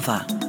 Nova.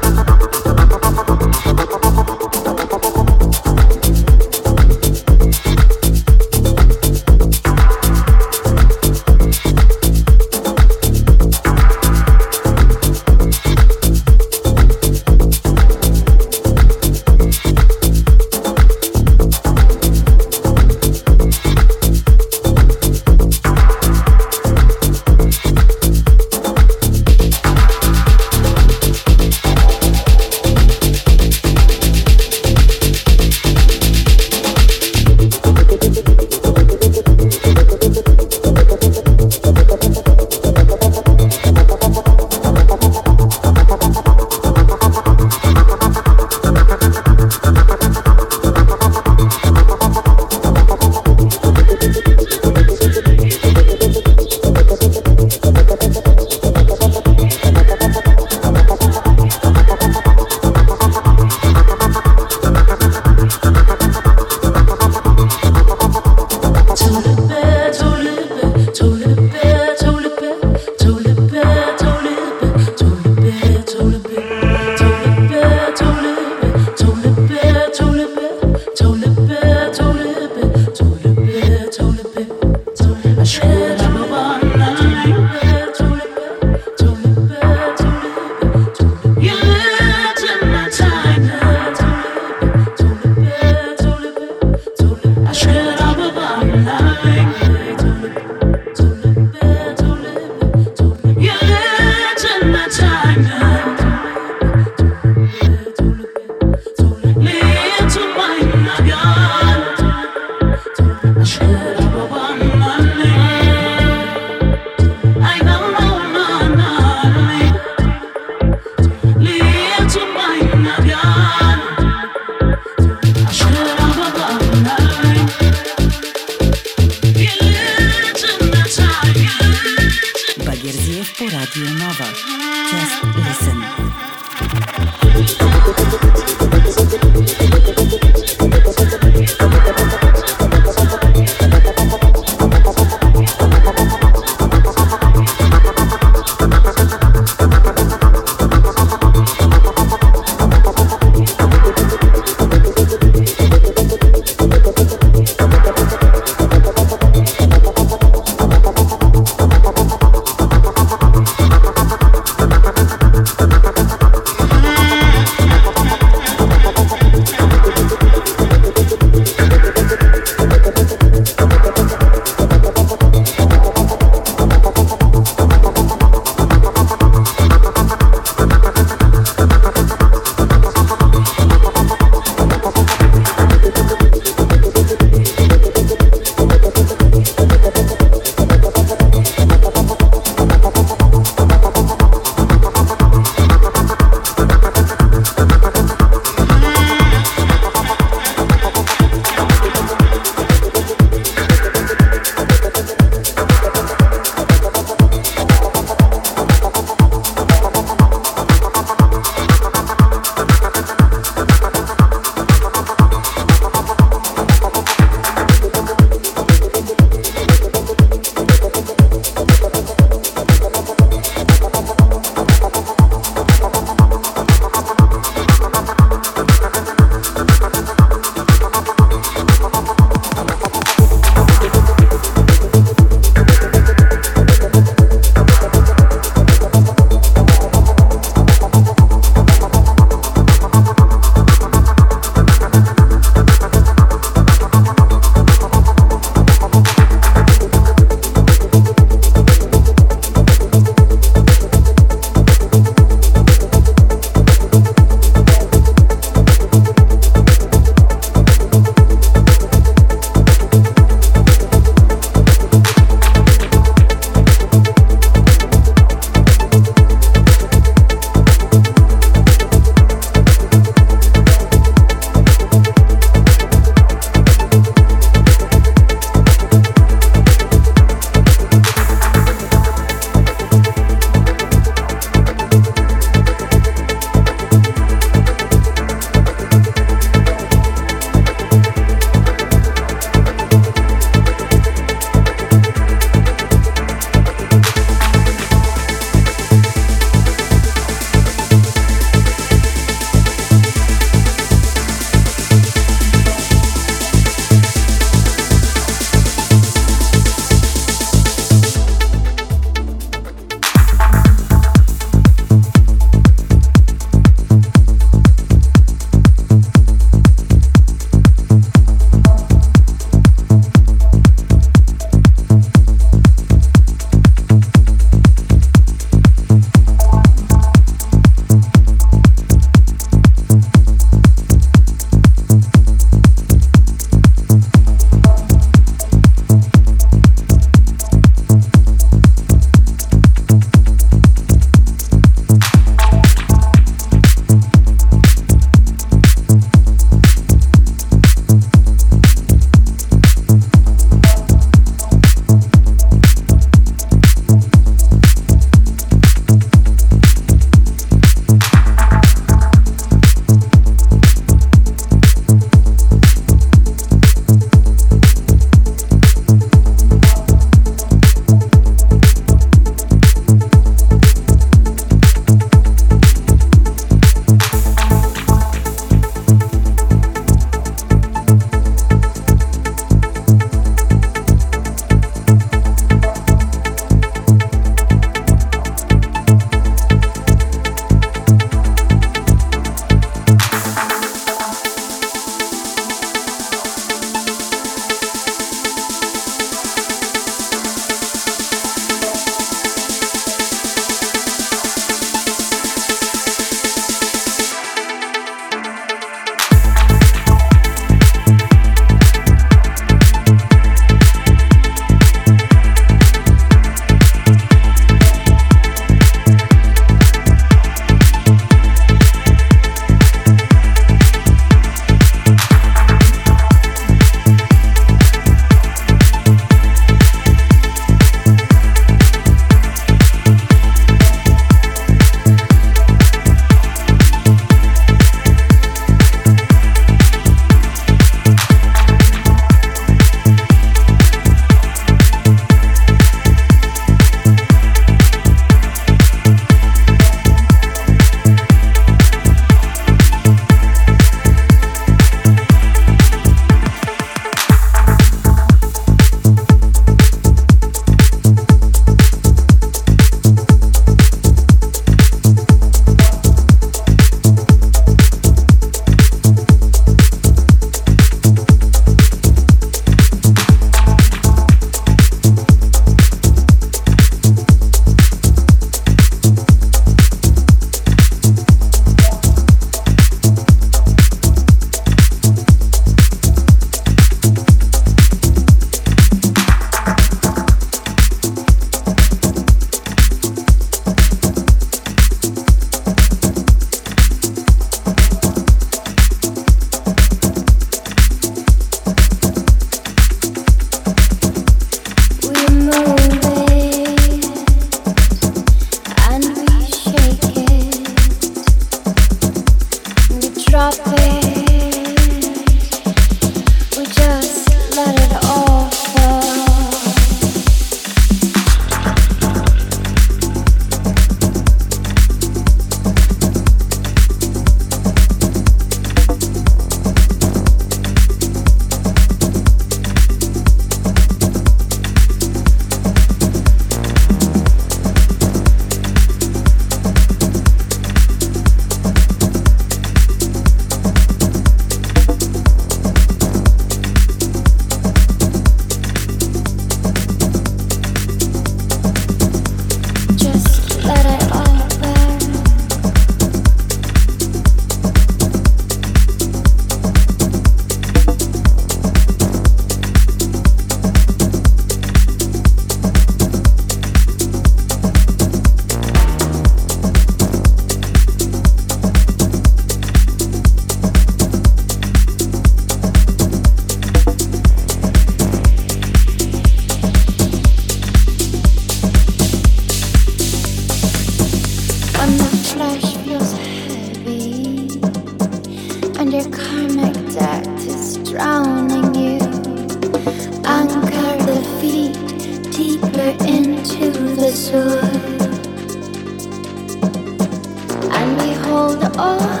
hold on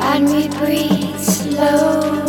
and we breathe slow.